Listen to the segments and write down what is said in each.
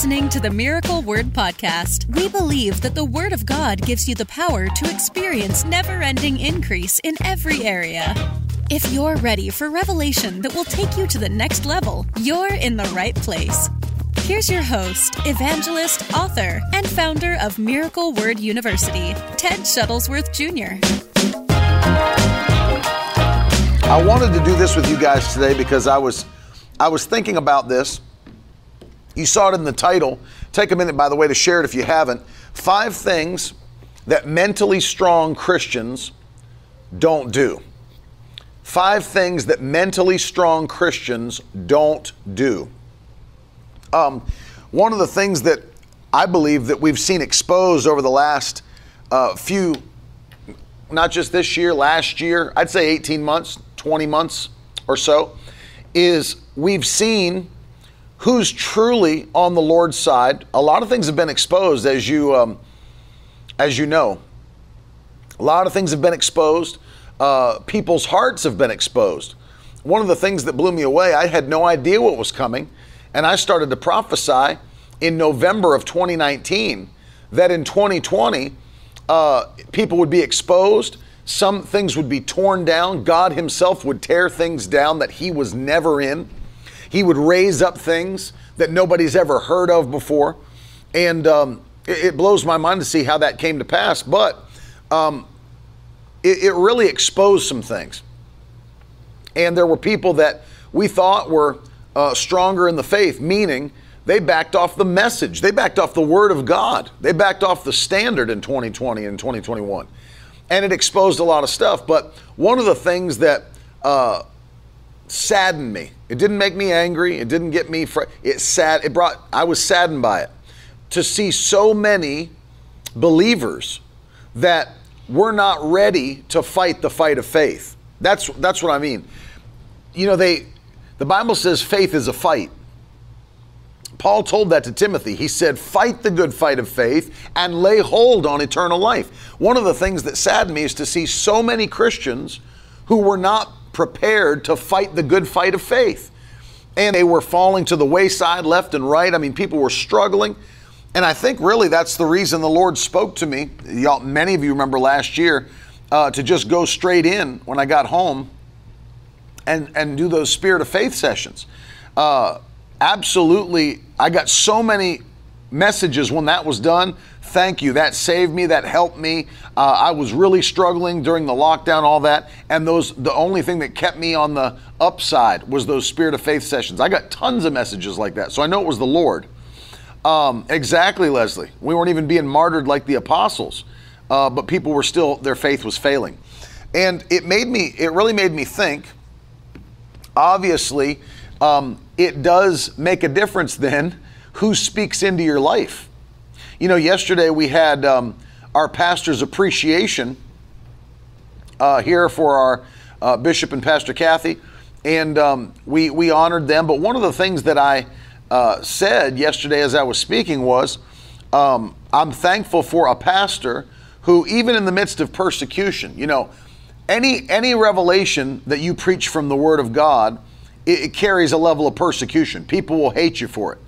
listening to the Miracle Word Podcast. We believe that the Word of God gives you the power to experience never ending increase in every area. If you're ready for revelation that will take you to the next level, you're in the right place. Here's your host, evangelist, author, and founder of Miracle Word University, Ted Shuttlesworth Jr. I wanted to do this with you guys today because I was I was thinking about this. You saw it in the title. Take a minute, by the way, to share it if you haven't. Five things that mentally strong Christians don't do. Five things that mentally strong Christians don't do. Um, one of the things that I believe that we've seen exposed over the last uh, few, not just this year, last year, I'd say 18 months, 20 months or so, is we've seen who's truly on the Lord's side. A lot of things have been exposed, as you um, as you know. A lot of things have been exposed. Uh, people's hearts have been exposed. One of the things that blew me away, I had no idea what was coming, and I started to prophesy in November of 2019 that in 2020 uh, people would be exposed. Some things would be torn down. God Himself would tear things down that He was never in. He would raise up things that nobody's ever heard of before. And um, it, it, blows my mind to see how that came to pass. But um, it, it really exposed some things. And there were people that we thought were uh, stronger in the faith, meaning they backed off the message. They backed off the word of God. They backed off the standard in 2020 and 2021. And it exposed a lot of stuff. But one of the things that uh, saddened me. It didn't make me angry. It didn't get me. Fr- it sad. It brought. I was saddened by it to see so many believers that were not ready to fight the fight of faith. That's that's what I mean. You know, they. The Bible says faith is a fight. Paul told that to Timothy. He said, Fight the good fight of faith and lay hold on eternal life. One of the things that saddened me is to see so many Christians who were not prepared to fight the good fight of faith. And they were falling to the wayside left and right. I mean, people were struggling. And I think really that's the reason the Lord spoke to me. Y'all, many of you remember last year uh, to just go straight in when I got home and, and do those spirit of faith sessions. Uh, absolutely, I got so many messages when that was done Thank you. That saved me. That helped me. Uh, I was really struggling during the lockdown, all that. And those, the only thing that kept me on the upside was those Spirit of Faith sessions. I got tons of messages like that. So I know it was the Lord. Um, exactly, Leslie. We weren't even being martyred like the apostles, uh, but people were still, their faith was failing. And it made me, it really made me think, obviously, um, it does make a difference then who speaks into your life. You know, yesterday we had um, our pastor's appreciation uh, here for our uh, bishop and Pastor Kathy, and um, we we honored them. But one of the things that I uh, said yesterday as I was speaking was, um, I'm thankful for a pastor who, even in the midst of persecution, you know, any any revelation that you preach from the Word of God, it, it carries a level of persecution. People will hate you for it.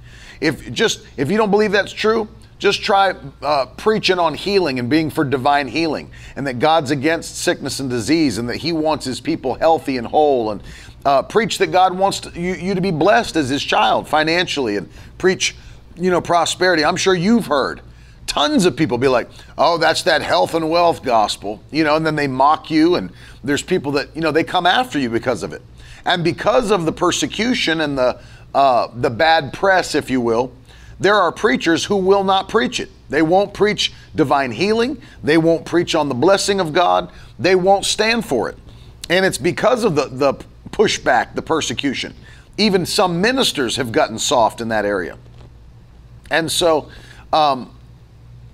If just if you don't believe that's true, just try uh, preaching on healing and being for divine healing, and that God's against sickness and disease, and that He wants His people healthy and whole. And uh, preach that God wants to, you, you to be blessed as His child financially, and preach, you know, prosperity. I'm sure you've heard tons of people be like, "Oh, that's that health and wealth gospel," you know, and then they mock you, and there's people that you know they come after you because of it, and because of the persecution and the uh, the bad press, if you will there are preachers who will not preach it. They won't preach divine healing. They won't preach on the blessing of God. They won't stand for it. And it's because of the, the pushback, the persecution. Even some ministers have gotten soft in that area. And so, um,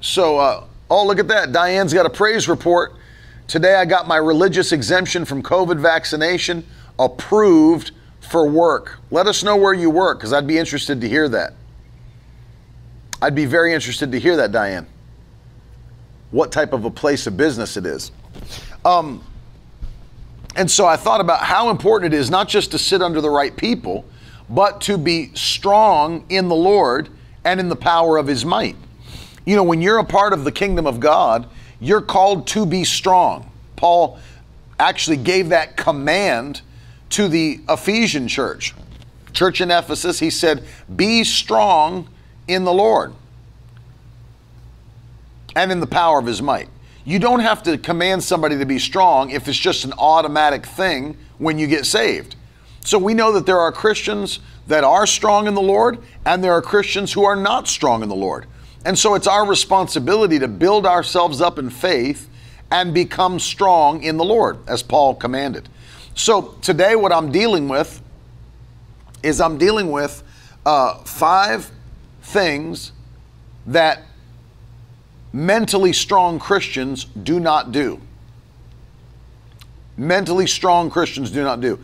so, uh, oh, look at that. Diane's got a praise report. Today I got my religious exemption from COVID vaccination approved for work. Let us know where you work because I'd be interested to hear that. I'd be very interested to hear that, Diane. What type of a place of business it is. Um, and so I thought about how important it is not just to sit under the right people, but to be strong in the Lord and in the power of his might. You know, when you're a part of the kingdom of God, you're called to be strong. Paul actually gave that command to the Ephesian church. Church in Ephesus, he said, Be strong in the Lord and in the power of his might. You don't have to command somebody to be strong if it's just an automatic thing when you get saved. So we know that there are Christians that are strong in the Lord and there are Christians who are not strong in the Lord. And so it's our responsibility to build ourselves up in faith and become strong in the Lord, as Paul commanded. So today, what I'm dealing with is I'm dealing with uh, five things that mentally strong Christians do not do. Mentally strong Christians do not do.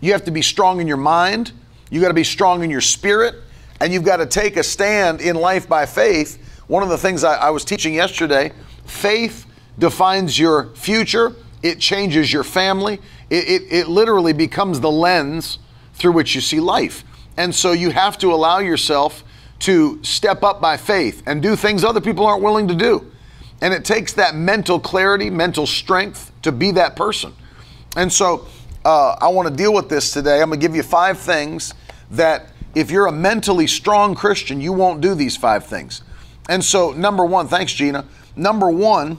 You have to be strong in your mind, you got to be strong in your spirit, and you've got to take a stand in life by faith. One of the things I, I was teaching yesterday faith defines your future, it changes your family, it, it, it literally becomes the lens through which you see life. And so you have to allow yourself to step up by faith and do things other people aren't willing to do. And it takes that mental clarity, mental strength to be that person. And so uh, I want to deal with this today. I'm going to give you five things that if you're a mentally strong Christian, you won't do these five things. And so, number one, thanks, Gina. Number one,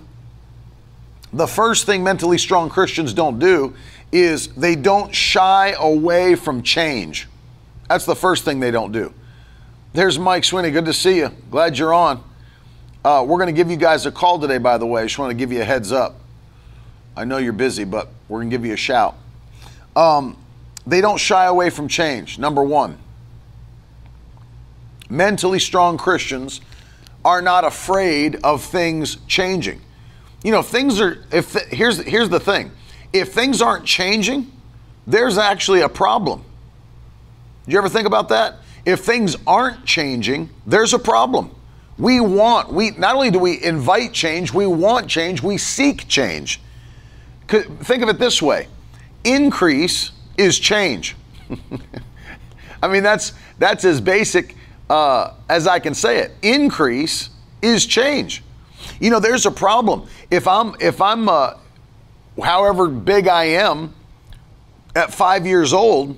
the first thing mentally strong Christians don't do is they don't shy away from change. That's the first thing they don't do. There's Mike Sweeney. Good to see you. Glad you're on. Uh, we're going to give you guys a call today, by the way. I just want to give you a heads up. I know you're busy, but we're going to give you a shout. Um, they don't shy away from change. Number one, mentally strong Christians are not afraid of things changing. You know, things are. If here's here's the thing, if things aren't changing, there's actually a problem. Did you ever think about that? If things aren't changing, there's a problem. We want, we not only do we invite change, we want change, we seek change. Think of it this way increase is change. I mean, that's, that's as basic uh, as I can say it. Increase is change. You know, there's a problem. If I'm, if I'm, uh, however big I am at five years old,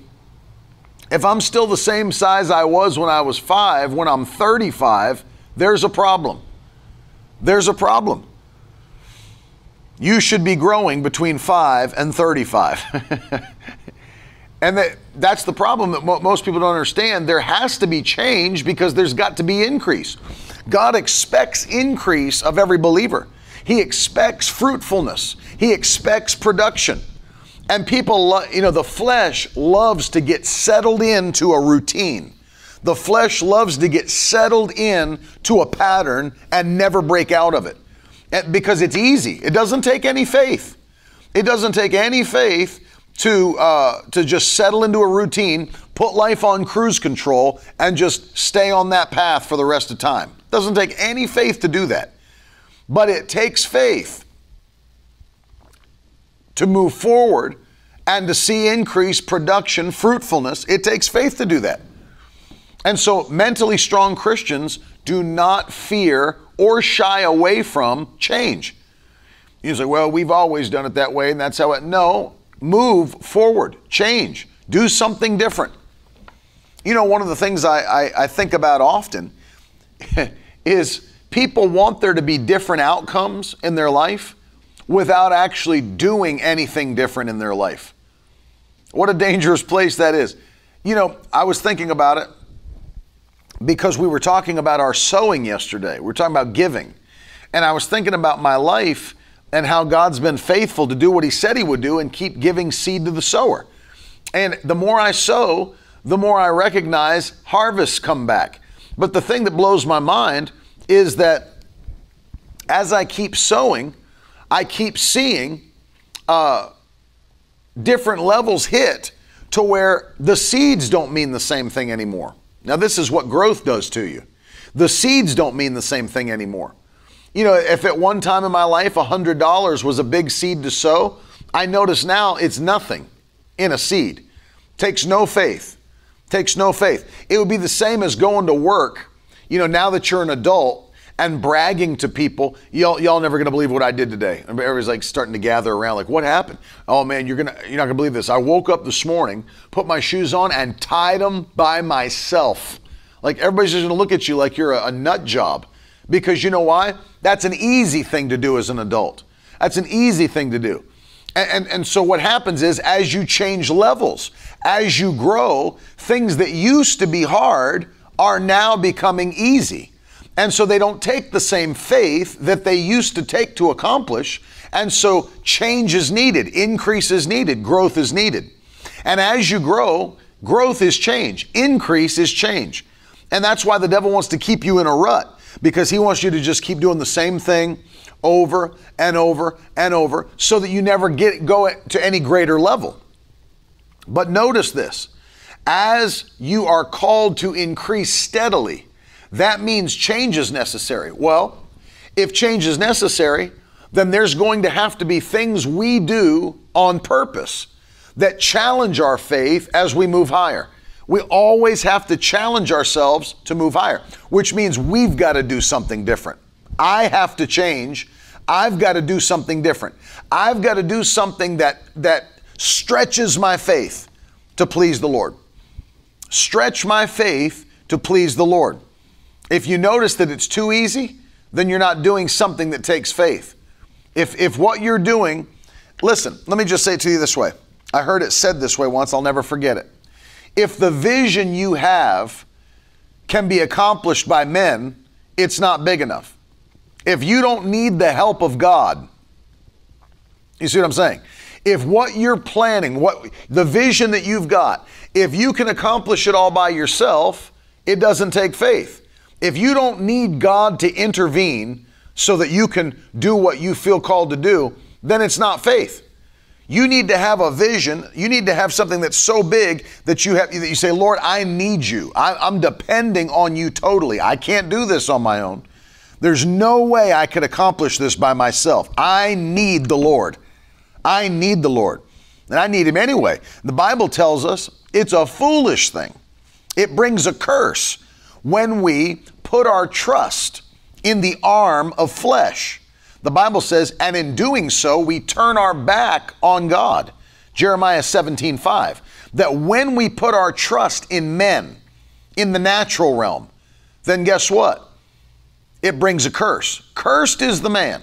if I'm still the same size I was when I was five, when I'm 35, there's a problem. There's a problem. You should be growing between 5 and 35. and that, that's the problem that mo- most people don't understand. There has to be change because there's got to be increase. God expects increase of every believer. He expects fruitfulness. He expects production. And people, lo- you know, the flesh loves to get settled into a routine. The flesh loves to get settled in to a pattern and never break out of it because it's easy. It doesn't take any faith. It doesn't take any faith to uh, to just settle into a routine, put life on cruise control, and just stay on that path for the rest of time. It doesn't take any faith to do that, but it takes faith to move forward and to see increased production, fruitfulness, it takes faith to do that. And so, mentally strong Christians do not fear or shy away from change. You say, well, we've always done it that way, and that's how it. No, move forward, change, do something different. You know, one of the things I, I, I think about often is people want there to be different outcomes in their life without actually doing anything different in their life. What a dangerous place that is. You know, I was thinking about it because we were talking about our sowing yesterday. We are talking about giving. And I was thinking about my life and how God's been faithful to do what He said He would do and keep giving seed to the sower. And the more I sow, the more I recognize harvests come back. But the thing that blows my mind is that as I keep sowing, I keep seeing uh, different levels hit to where the seeds don't mean the same thing anymore. Now, this is what growth does to you. The seeds don't mean the same thing anymore. You know, if at one time in my life $100 was a big seed to sow, I notice now it's nothing in a seed. Takes no faith. Takes no faith. It would be the same as going to work you know, now that you're an adult and bragging to people, y'all, y'all never gonna believe what I did today. Everybody's like starting to gather around, like, what happened? Oh man, you're gonna, you're not gonna believe this. I woke up this morning, put my shoes on, and tied them by myself. Like everybody's just gonna look at you like you're a, a nut job. Because you know why? That's an easy thing to do as an adult. That's an easy thing to do. And, and, and, so what happens is as you change levels, as you grow, things that used to be hard are now becoming easy. And so they don't take the same faith that they used to take to accomplish. And so change is needed, increase is needed, growth is needed. And as you grow, growth is change, increase is change. And that's why the devil wants to keep you in a rut because he wants you to just keep doing the same thing over and over and over so that you never get go to any greater level. But notice this. As you are called to increase steadily, that means change is necessary. Well, if change is necessary, then there's going to have to be things we do on purpose that challenge our faith as we move higher. We always have to challenge ourselves to move higher, which means we've got to do something different. I have to change. I've got to do something different. I've got to do something that that stretches my faith to please the Lord. Stretch my faith to please the Lord. If you notice that it's too easy, then you're not doing something that takes faith. If if what you're doing, listen, let me just say it to you this way. I heard it said this way once, I'll never forget it. If the vision you have can be accomplished by men, it's not big enough. If you don't need the help of God, you see what I'm saying? If what you're planning, what the vision that you've got, if you can accomplish it all by yourself, it doesn't take faith. If you don't need God to intervene so that you can do what you feel called to do, then it's not faith. You need to have a vision. You need to have something that's so big that you have that you say, Lord, I need you. I, am depending on you totally. I can't do this on my own. There's no way I could accomplish this by myself. I need the Lord. I need the Lord. And I need him anyway. The Bible tells us it's a foolish thing. It brings a curse when we put our trust in the arm of flesh. The Bible says, and in doing so, we turn our back on God. Jeremiah 17, 5. That when we put our trust in men, in the natural realm, then guess what? It brings a curse. Cursed is the man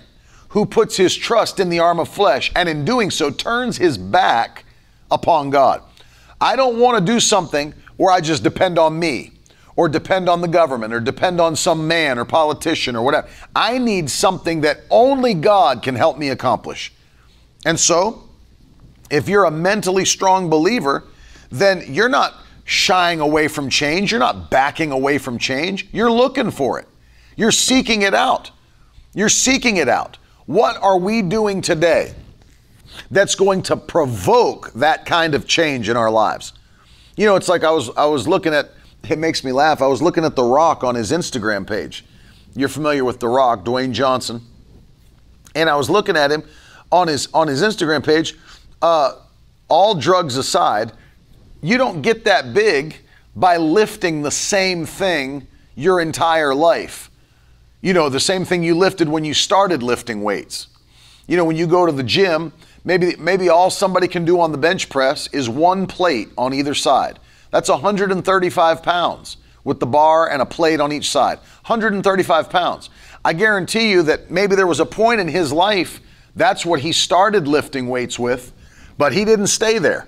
who puts his trust in the arm of flesh and in doing so turns his back upon God. I don't want to do something where I just depend on me or depend on the government or depend on some man or politician or whatever. I need something that only God can help me accomplish. And so, if you're a mentally strong believer, then you're not shying away from change. You're not backing away from change. You're looking for it. You're seeking it out. You're seeking it out. What are we doing today that's going to provoke that kind of change in our lives? You know, it's like I was I was looking at it makes me laugh. I was looking at The Rock on his Instagram page. You're familiar with The Rock, Dwayne Johnson. And I was looking at him on his on his Instagram page. Uh, all drugs aside, you don't get that big by lifting the same thing your entire life. You know, the same thing you lifted when you started lifting weights. You know, when you go to the gym, maybe maybe all somebody can do on the bench press is one plate on either side. That's 135 pounds with the bar and a plate on each side. 135 pounds. I guarantee you that maybe there was a point in his life that's what he started lifting weights with, but he didn't stay there.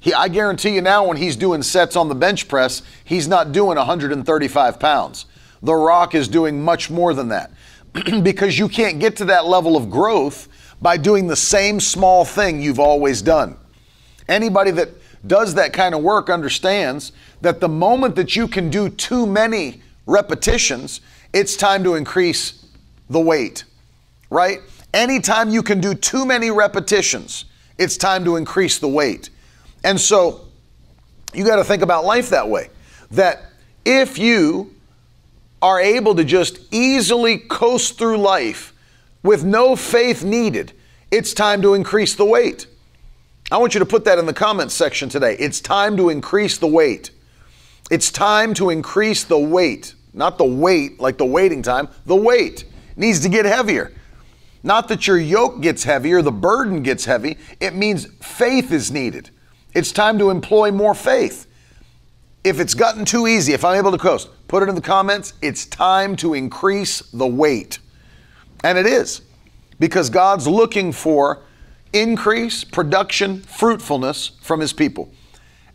He, I guarantee you now, when he's doing sets on the bench press, he's not doing 135 pounds. The Rock is doing much more than that because you can't get to that level of growth by doing the same small thing you've always done. Anybody that does that kind of work understands that the moment that you can do too many repetitions, it's time to increase the weight, right? Anytime you can do too many repetitions, it's time to increase the weight. And so you got to think about life that way. That if you are able to just easily coast through life with no faith needed, it's time to increase the weight. I want you to put that in the comments section today. It's time to increase the weight. It's time to increase the weight. not the weight, like the waiting time, the weight needs to get heavier. Not that your yoke gets heavier, the burden gets heavy. It means faith is needed. It's time to employ more faith. If it's gotten too easy, if I'm able to coast, put it in the comments. It's time to increase the weight. And it is because God's looking for increase, production, fruitfulness from His people.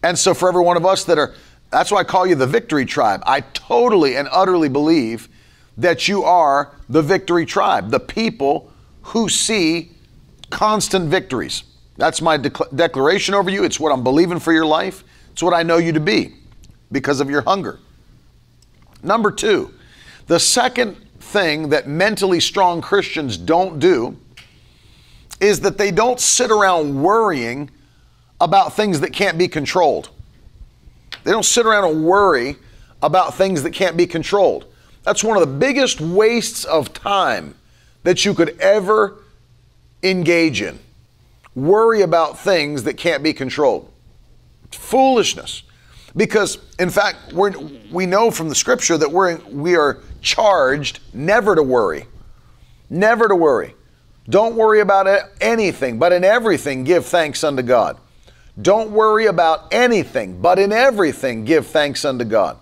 And so, for every one of us that are, that's why I call you the victory tribe. I totally and utterly believe that you are the victory tribe, the people who see constant victories. That's my de- declaration over you. It's what I'm believing for your life. It's what I know you to be because of your hunger. Number two, the second thing that mentally strong Christians don't do is that they don't sit around worrying about things that can't be controlled. They don't sit around and worry about things that can't be controlled. That's one of the biggest wastes of time that you could ever engage in. Worry about things that can't be controlled. Foolishness. Because, in fact, we we know from the scripture that we're, we are charged never to worry. Never to worry. Don't worry about anything, but in everything give thanks unto God. Don't worry about anything, but in everything give thanks unto God.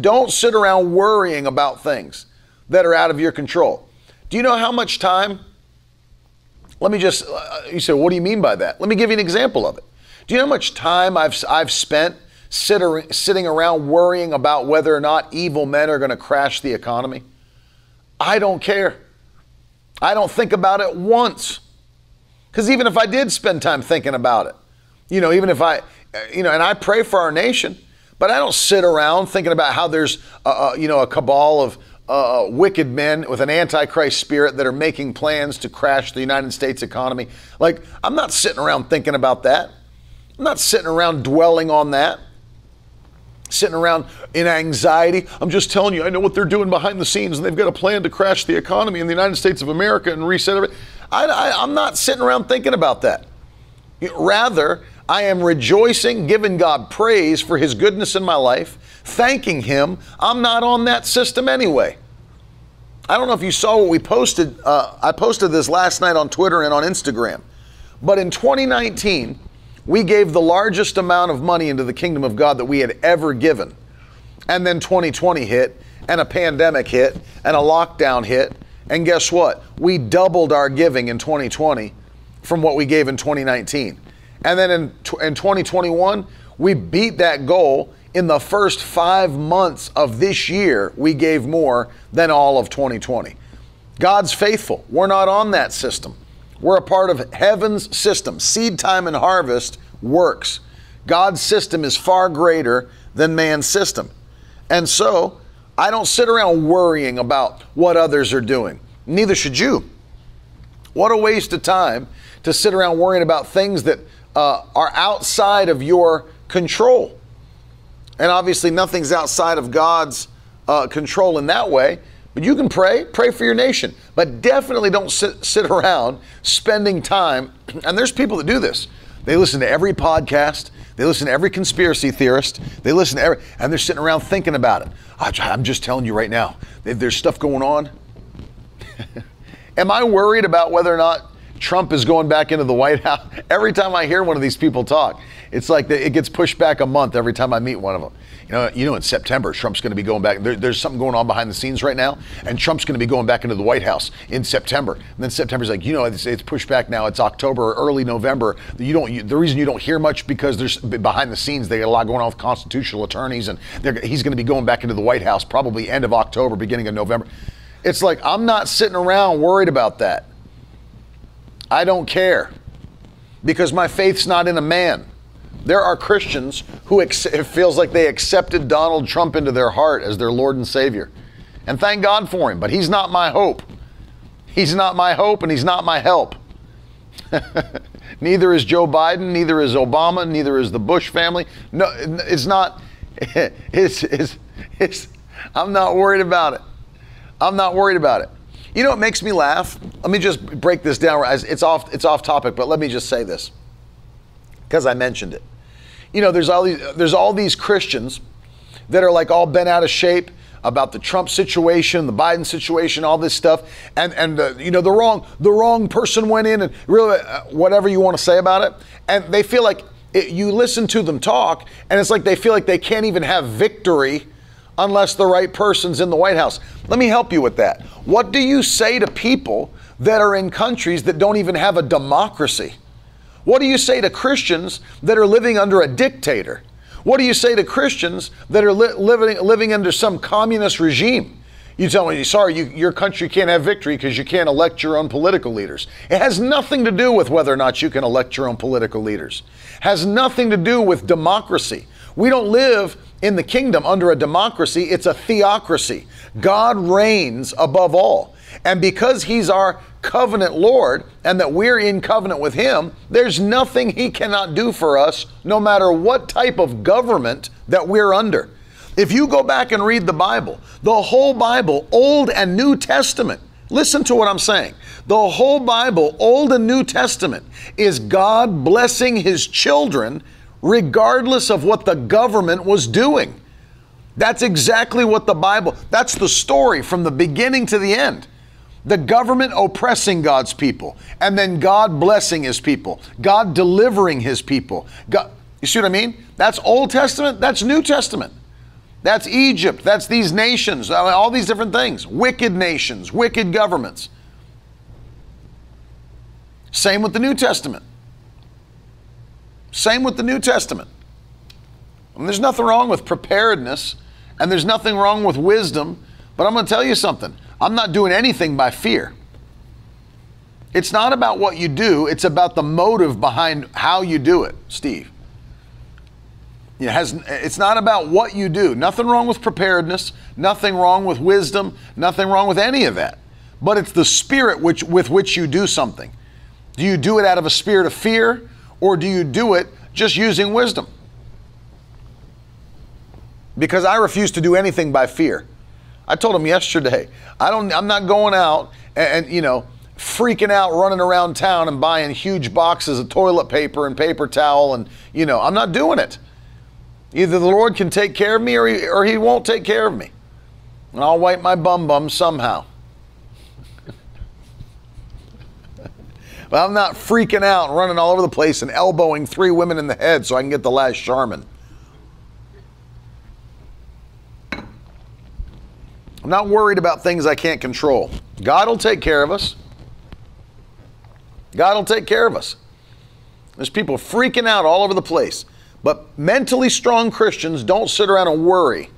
Don't sit around worrying about things that are out of your control. Do you know how much time? Let me just, uh, you say, what do you mean by that? Let me give you an example of it. Do you know how much time I've, I've spent sit, sitting around worrying about whether or not evil men are going to crash the economy? I don't care. I don't think about it once. Because even if I did spend time thinking about it, you know, even if I, eh, you know, and I pray for our nation, but I don't sit around thinking about how there's, a, you know, a cabal of uh, uh, wicked men with an antichrist spirit that are making plans to crash the United States economy. Like, I'm not sitting around thinking about that. I'm not sitting around dwelling on that sitting around in anxiety. I'm just telling you, I know what they're doing behind the scenes, and they've got a plan to crash the economy in the United States of America and reset everything. I, I'm not sitting around thinking about that. Rather, I am rejoicing, giving God praise for His goodness in my life, thanking Him. I'm not on that system anyway. I don't know if you saw what we posted. Uh, I posted this last night on Twitter and on Instagram. But in 2019, we gave the largest amount of money into the kingdom of God that we had ever given. And then 2020 hit, and a pandemic hit, and a lockdown hit. And guess what? We doubled our giving in 2020 from what we gave in 2019. And then in, in 2021, we beat that goal. In the first five months of this year, we gave more than all of 2020. God's faithful. We're not on that system. We're a part of heaven's system. Seed time and harvest works. God's system is far greater than man's system. And so, I don't sit around worrying about what others are doing. Neither should you. What a waste of time to sit around worrying about things that uh, are outside of your control. And obviously, nothing's outside of God's uh, control in that way. But you can pray, pray for your nation, but definitely don't sit, sit around spending time. And there's people that do this. They listen to every podcast, they listen to every conspiracy theorist, they listen to every, and they're sitting around thinking about it. I'm just telling you right now, there's stuff going on. Am I worried about whether or not Trump is going back into the White House? Every time I hear one of these people talk, it's like it gets pushed back a month every time I meet one of them. You know, you know, in September, Trump's going to be going back. There, there's something going on behind the scenes right now, and Trump's going to be going back into the White House in September. And then September's like, you know, it's, it's pushed back now. It's October or early November. You don't. You, the reason you don't hear much because there's behind the scenes they got a lot going on with constitutional attorneys, and he's going to be going back into the White House probably end of October, beginning of November. It's like I'm not sitting around worried about that. I don't care because my faith's not in a man. There are Christians who ex- it feels like they accepted Donald Trump into their heart as their Lord and Savior. And thank God for him, but he's not my hope. He's not my hope and he's not my help. neither is Joe Biden, neither is Obama, neither is the Bush family. No, it's not. It's, it's, it's, I'm not worried about it. I'm not worried about it. You know what makes me laugh? Let me just break this down. It's off, it's off topic, but let me just say this because I mentioned it you know, there's all these there's all these Christians that are like all bent out of shape. about the Trump situation, the Biden situation, all this stuff, and and uh, you know the wrong the wrong person went in and really uh, whatever you want to say about it, and they feel like it, you listen to them talk, and it's like they feel like they can't even have victory unless the right person's in the White House. Let me help you with that. What do you say to people that are in countries that don't even have a democracy? What do you say to Christians that are living under a dictator? What do you say to Christians that are li- living, living under some communist regime? You tell me, sorry, you, your country can't have victory because you can't elect your own political leaders. It has nothing to do with whether or not you can elect your own political leaders. It has nothing to do with democracy. We don't live in the kingdom under a democracy, it's a theocracy. God reigns above all. And because he's our covenant Lord and that we're in covenant with him, there's nothing he cannot do for us, no matter what type of government that we're under. If you go back and read the Bible, the whole Bible, Old and New Testament, listen to what I'm saying. The whole Bible, Old and New Testament, is God blessing his children regardless of what the government was doing. That's exactly what the Bible, that's the story from the beginning to the end. The government oppressing God's people, and then God blessing his people, God delivering his people. God, you see what I mean? That's Old Testament, that's New Testament. That's Egypt, that's these nations, all these different things. Wicked nations, wicked governments. Same with the New Testament. Same with the New Testament. And there's nothing wrong with preparedness, and there's nothing wrong with wisdom, but I'm going to tell you something. I'm not doing anything by fear. It's not about what you do, it's about the motive behind how you do it, Steve. It has, it's not about what you do. Nothing wrong with preparedness, nothing wrong with wisdom, nothing wrong with any of that. But it's the spirit which, with which you do something. Do you do it out of a spirit of fear, or do you do it just using wisdom? Because I refuse to do anything by fear. I told him yesterday, I don't I'm not going out and, and, you know, freaking out running around town and buying huge boxes of toilet paper and paper towel and you know, I'm not doing it. Either the Lord can take care of me or he, or he won't take care of me. And I'll wipe my bum bum somehow. but I'm not freaking out running all over the place and elbowing three women in the head so I can get the last Charmin. I'm not worried about things I can't control. God will take care of us. God will take care of us. There's people freaking out all over the place. But mentally strong Christians don't sit around and worry.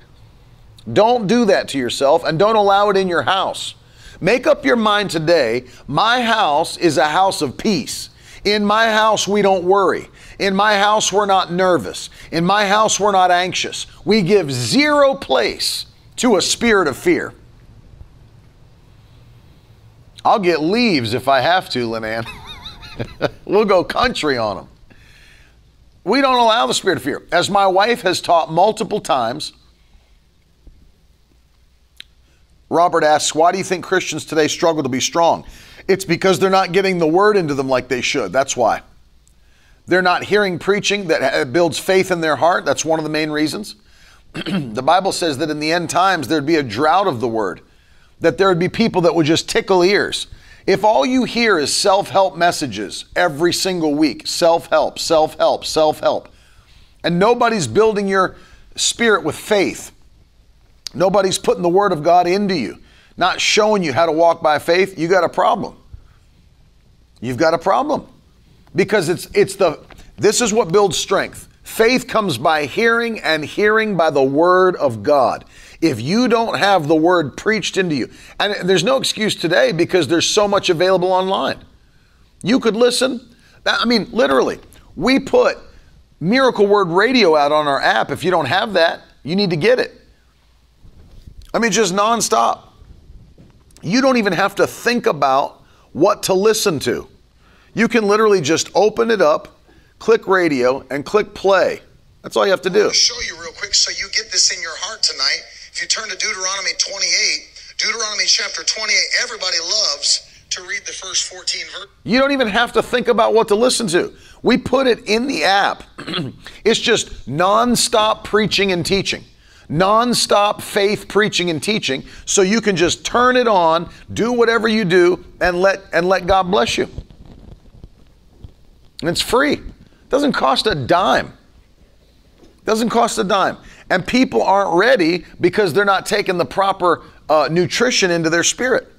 Don't do that to yourself and don't allow it in your house. Make up your mind today my house is a house of peace. In my house, we don't worry. In my house, we're not nervous. In my house, we're not anxious. We give zero place to a spirit of fear. I'll get leaves if I have to, Linan. we'll go country on them. We don't allow the spirit of fear. As my wife has taught multiple times, Robert asks, Why do you think Christians today struggle to be strong? It's because they're not getting the word into them like they should. That's why. They're not hearing preaching that builds faith in their heart. That's one of the main reasons. the Bible says that in the end times there'd be a drought of the word, that there would be people that would just tickle ears. If all you hear is self help messages every single week, self help, self help, self help, and nobody's building your spirit with faith, nobody's putting the word of God into you, not showing you how to walk by faith, you got a problem. You've got a problem. Because it's it's the this is what builds strength. Faith comes by hearing, and hearing by the Word of God. If you don't have the Word preached into you, and there's no excuse today because there's so much available online. You could listen. I mean, literally, we put Miracle Word Radio out on our app. If you don't have that, you need to get it. I mean, just nonstop. You don't even have to think about what to listen to. You can literally just open it up click radio, and click play. That's all you have to do. I'll show you real quick so you get this in your heart tonight. If you turn to Deuteronomy 28, Deuteronomy chapter 28, everybody loves to read the first 14 verses. You don't even have to think about what to listen to. We put it in the app. it's just nonstop preaching and teaching. non-stop faith preaching and teaching so you can just turn it on, do whatever you do and let and let God bless you. And it's free. Doesn't cost a dime. Doesn't cost a dime. And people aren't ready because they're not taking the proper uh, nutrition into their spirit.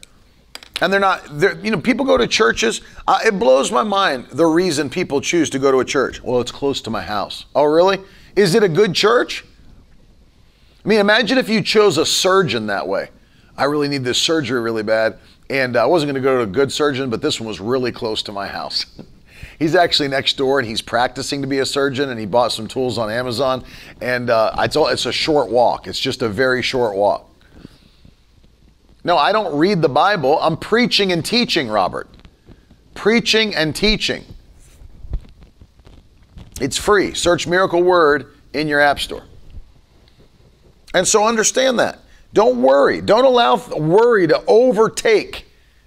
And they're not, they're, you know, people go to churches. Uh, it blows my mind the reason people choose to go to a church. Well, it's close to my house. Oh, really? Is it a good church? I mean, imagine if you chose a surgeon that way. I really need this surgery really bad. And I wasn't going to go to a good surgeon, but this one was really close to my house. he's actually next door and he's practicing to be a surgeon and he bought some tools on Amazon. And uh, it's, all, it's a short walk, it's just a very short walk. No, I don't read the Bible. I'm preaching and teaching, Robert. Preaching and teaching. It's free. Search Miracle Word in your App Store. And so understand that. Don't worry. Don't allow worry to overtake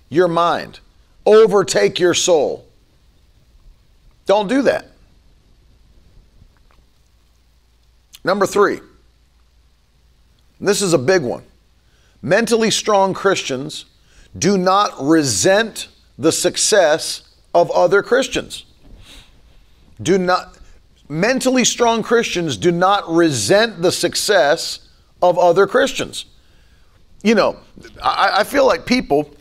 your mind, overtake your soul. Don't do that. Number three, this is a big one. Mentally strong Christians do not resent the success of other Christians. Do not mentally strong Christians do not resent the success of other Christians. You know, I, I feel like people,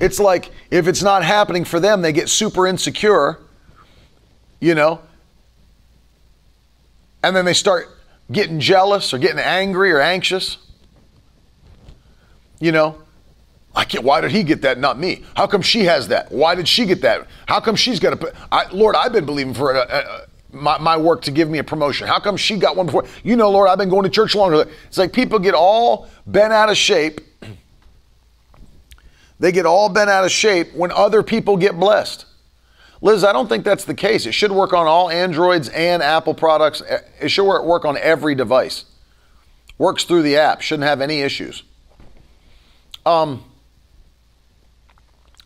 it's like if it's not happening for them, they get super insecure, you know, and then they start getting jealous or getting angry or anxious. You know, I can't. Why did he get that, not me? How come she has that? Why did she get that? How come she's got to? I, Lord, I've been believing for a, a, my, my work to give me a promotion. How come she got one before? You know, Lord, I've been going to church longer. It's like people get all bent out of shape. They get all bent out of shape when other people get blessed. Liz, I don't think that's the case. It should work on all Androids and Apple products. It should work on every device. Works through the app. Shouldn't have any issues um,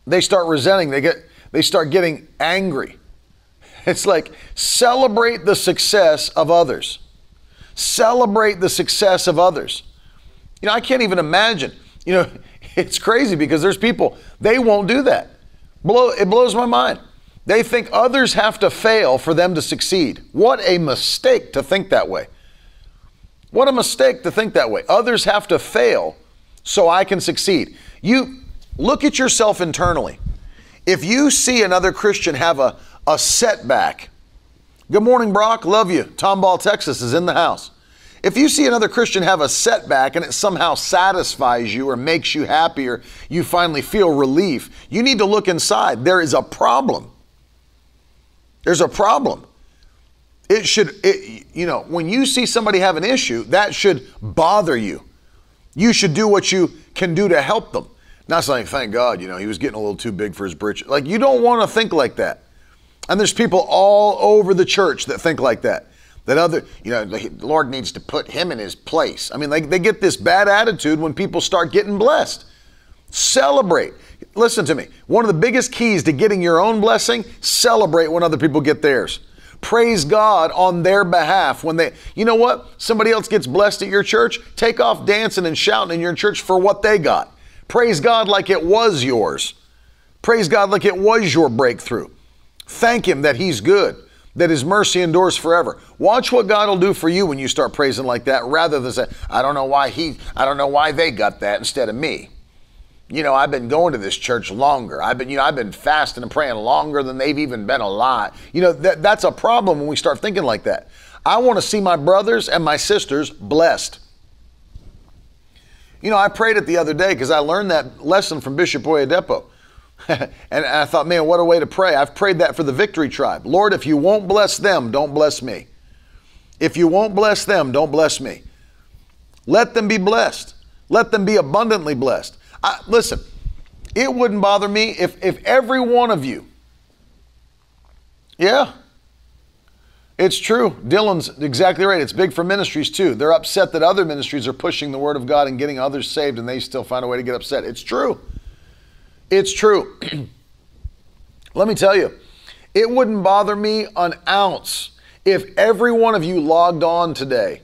they start resenting. They get they start getting angry. It's like celebrate the success of others. Celebrate the success of others. You know, I can't even imagine. You know, it's crazy because there's people they won't do that. Blow it blows my mind. They think others have to fail for them to succeed. What a mistake to think that way. What a mistake to think that way. Others have to fail so I can succeed. You look at yourself internally. If you see another Christian have a, a setback, good morning, Brock, love you. Tomball, Texas is in the house. If you see another Christian have a setback and it somehow satisfies you or makes you happier, you finally feel relief, you need to look inside. There is a problem. There's a problem. It should, it, you know, when you see somebody have an issue, that should bother you. You should do what you can do to help them. Not saying, thank God, you know, he was getting a little too big for his britches. Like, you don't want to think like that. And there's people all over the church that think like that. That other, you know, the Lord needs to put him in his place. I mean, they, they get this bad attitude when people start getting blessed. Celebrate. Listen to me. One of the biggest keys to getting your own blessing, celebrate when other people get theirs praise God on their behalf when they, you know what? Somebody else gets blessed at your church, take off dancing and shouting in your church for what they got. Praise God like it was yours. Praise God like it was your breakthrough. Thank Him that He's good, that His mercy endures forever. Watch what God will do for you when you start praising like that rather than say, I don't know why He, I don't know why they got that instead of me you know, I've been going to this church longer. I've been, you know, I've been fasting and praying longer than they've even been alive. You know, that, that's a problem when we start thinking like that. I want to see my brothers and my sisters blessed. You know, I prayed it the other day because I learned that lesson from Bishop Oyedepo. and I thought, man, what a way to pray. I've prayed that for the victory tribe. Lord, if you won't bless them, don't bless me. If you won't bless them, don't bless me. Let them be blessed. Let them be abundantly blessed. I, listen, it wouldn't bother me if, if every one of you, yeah, it's true. Dylan's exactly right. It's big for ministries too. They're upset that other ministries are pushing the word of God and getting others saved, and they still find a way to get upset. It's true. It's true. Let me tell you, it wouldn't bother me an ounce if every one of you logged on today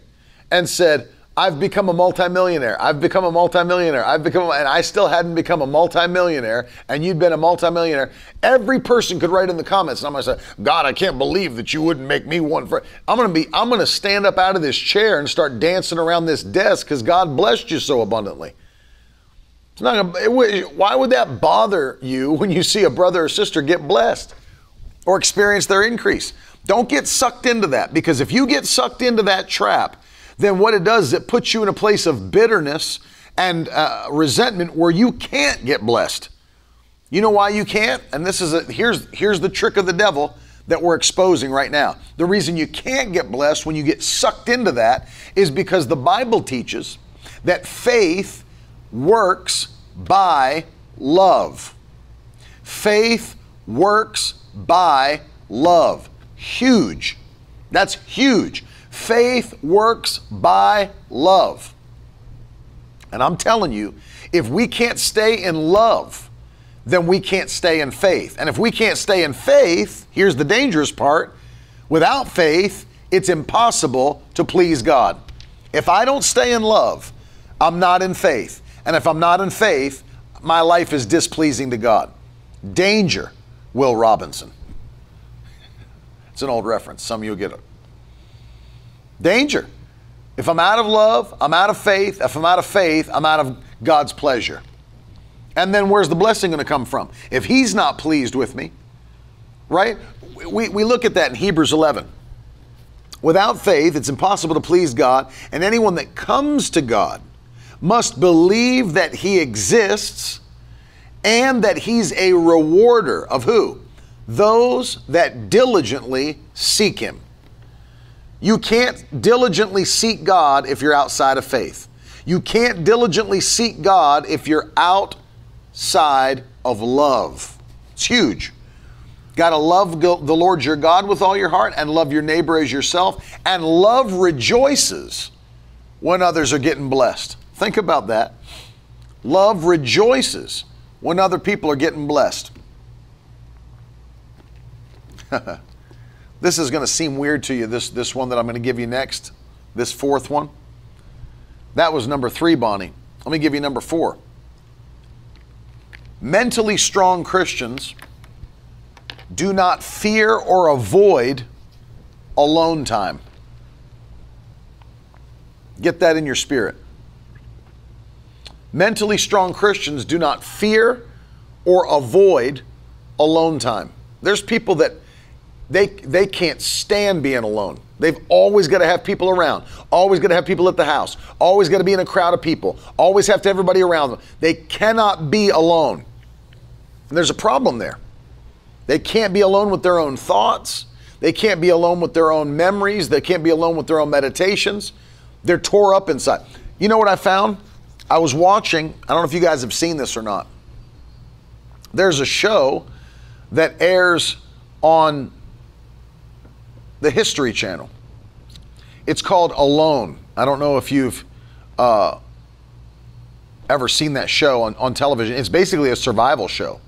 and said, I've become a multimillionaire. I've become a multimillionaire. I've become, and I still hadn't become a multimillionaire, and you'd been a multimillionaire. Every person could write in the comments, and I'm gonna say, God, I can't believe that you wouldn't make me one for. I'm gonna be, I'm gonna stand up out of this chair and start dancing around this desk because God blessed you so abundantly. It's not gonna, why would that bother you when you see a brother or sister get blessed or experience their increase? Don't get sucked into that because if you get sucked into that trap, then what it does is it puts you in a place of bitterness and uh, resentment where you can't get blessed. You know why you can't? And this is a, here's here's the trick of the devil that we're exposing right now. The reason you can't get blessed when you get sucked into that is because the Bible teaches that faith works by love. Faith works by love. Huge. That's huge. Faith works by love. And I'm telling you, if we can't stay in love, then we can't stay in faith. And if we can't stay in faith, here's the dangerous part without faith, it's impossible to please God. If I don't stay in love, I'm not in faith. And if I'm not in faith, my life is displeasing to God. Danger, Will Robinson. It's an old reference. Some of you get it. Danger. If I'm out of love, I'm out of faith. If I'm out of faith, I'm out of God's pleasure. And then where's the blessing going to come from? If He's not pleased with me, right? We, we look at that in Hebrews 11. Without faith, it's impossible to please God, and anyone that comes to God must believe that He exists and that He's a rewarder of who? Those that diligently seek Him. You can't diligently seek God if you're outside of faith. You can't diligently seek God if you're outside of love. It's huge. Got to love the Lord your God with all your heart and love your neighbor as yourself. And love rejoices when others are getting blessed. Think about that. Love rejoices when other people are getting blessed. This is going to seem weird to you, this, this one that I'm going to give you next, this fourth one. That was number three, Bonnie. Let me give you number four. Mentally strong Christians do not fear or avoid alone time. Get that in your spirit. Mentally strong Christians do not fear or avoid alone time. There's people that they they can't stand being alone. They've always got to have people around. Always got to have people at the house. Always got to be in a crowd of people. Always have to have everybody around them. They cannot be alone. And there's a problem there. They can't be alone with their own thoughts. They can't be alone with their own memories. They can't be alone with their own meditations. They're tore up inside. You know what I found? I was watching, I don't know if you guys have seen this or not. There's a show that airs on the History Channel. It's called Alone. I don't know if you've uh, ever seen that show on, on television. It's basically a survival show.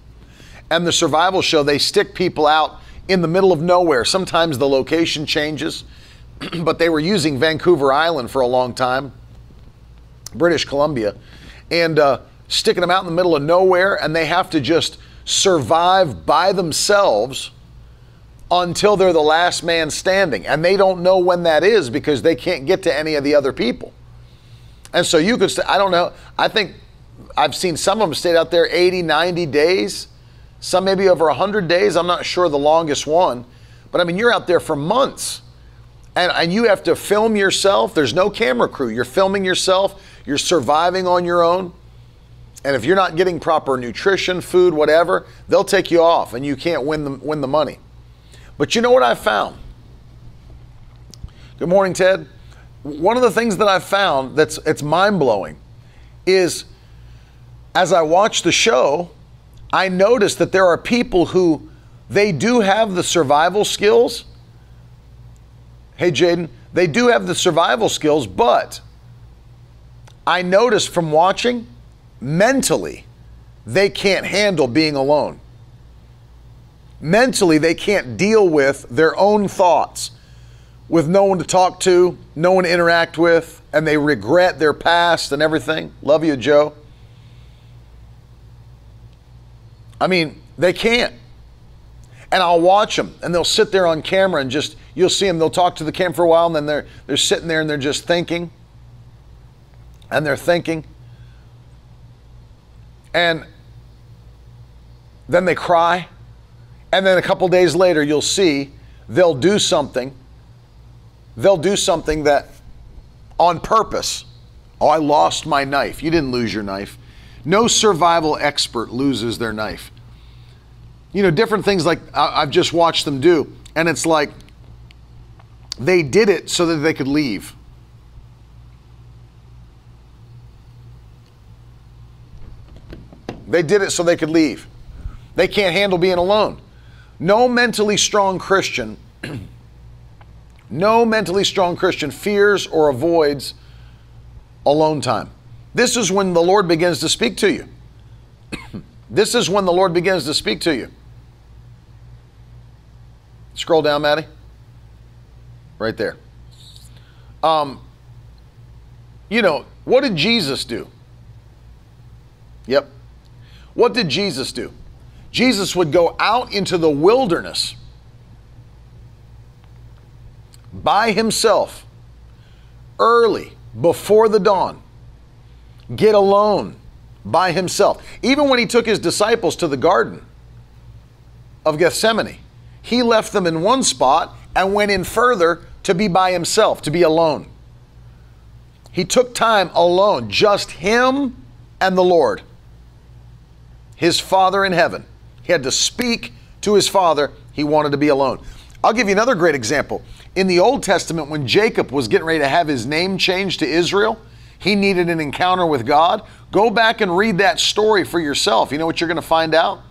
And the survival show, they stick people out in the middle of nowhere. Sometimes the location changes, but they were using Vancouver Island for a long time, British Columbia, and uh, sticking them out in the middle of nowhere, and they have to just survive by themselves until they're the last man standing. And they don't know when that is because they can't get to any of the other people. And so you could, st- I don't know, I think I've seen some of them stayed out there 80, 90 days, some maybe over 100 days. I'm not sure the longest one. But I mean, you're out there for months. And, and you have to film yourself. There's no camera crew. You're filming yourself. You're surviving on your own. And if you're not getting proper nutrition, food, whatever, they'll take you off and you can't win the, win the money. But you know what I found? Good morning, Ted. One of the things that I found that's it's mind-blowing is as I watch the show, I notice that there are people who they do have the survival skills. Hey Jaden, they do have the survival skills, but I notice from watching mentally they can't handle being alone mentally they can't deal with their own thoughts with no one to talk to, no one to interact with, and they regret their past and everything. Love you, Joe. I mean, they can't. And I'll watch them, and they'll sit there on camera and just, you'll see them, they'll talk to the camera for a while, and then they're, they're sitting there and they're just thinking. And they're thinking. And then they cry. And then a couple days later, you'll see they'll do something. They'll do something that on purpose. Oh, I lost my knife. You didn't lose your knife. No survival expert loses their knife. You know, different things like I've just watched them do. And it's like they did it so that they could leave. They did it so they could leave. They can't handle being alone. No mentally strong Christian, no mentally strong Christian fears or avoids alone time. This is when the Lord begins to speak to you. this is when the Lord begins to speak to you. Scroll down, Maddie. Right there. Um, you know, what did Jesus do? Yep. What did Jesus do? Jesus would go out into the wilderness by himself early before the dawn, get alone by himself. Even when he took his disciples to the Garden of Gethsemane, he left them in one spot and went in further to be by himself, to be alone. He took time alone, just him and the Lord, his Father in heaven. He had to speak to his father. He wanted to be alone. I'll give you another great example. In the Old Testament, when Jacob was getting ready to have his name changed to Israel, he needed an encounter with God. Go back and read that story for yourself. You know what you're going to find out?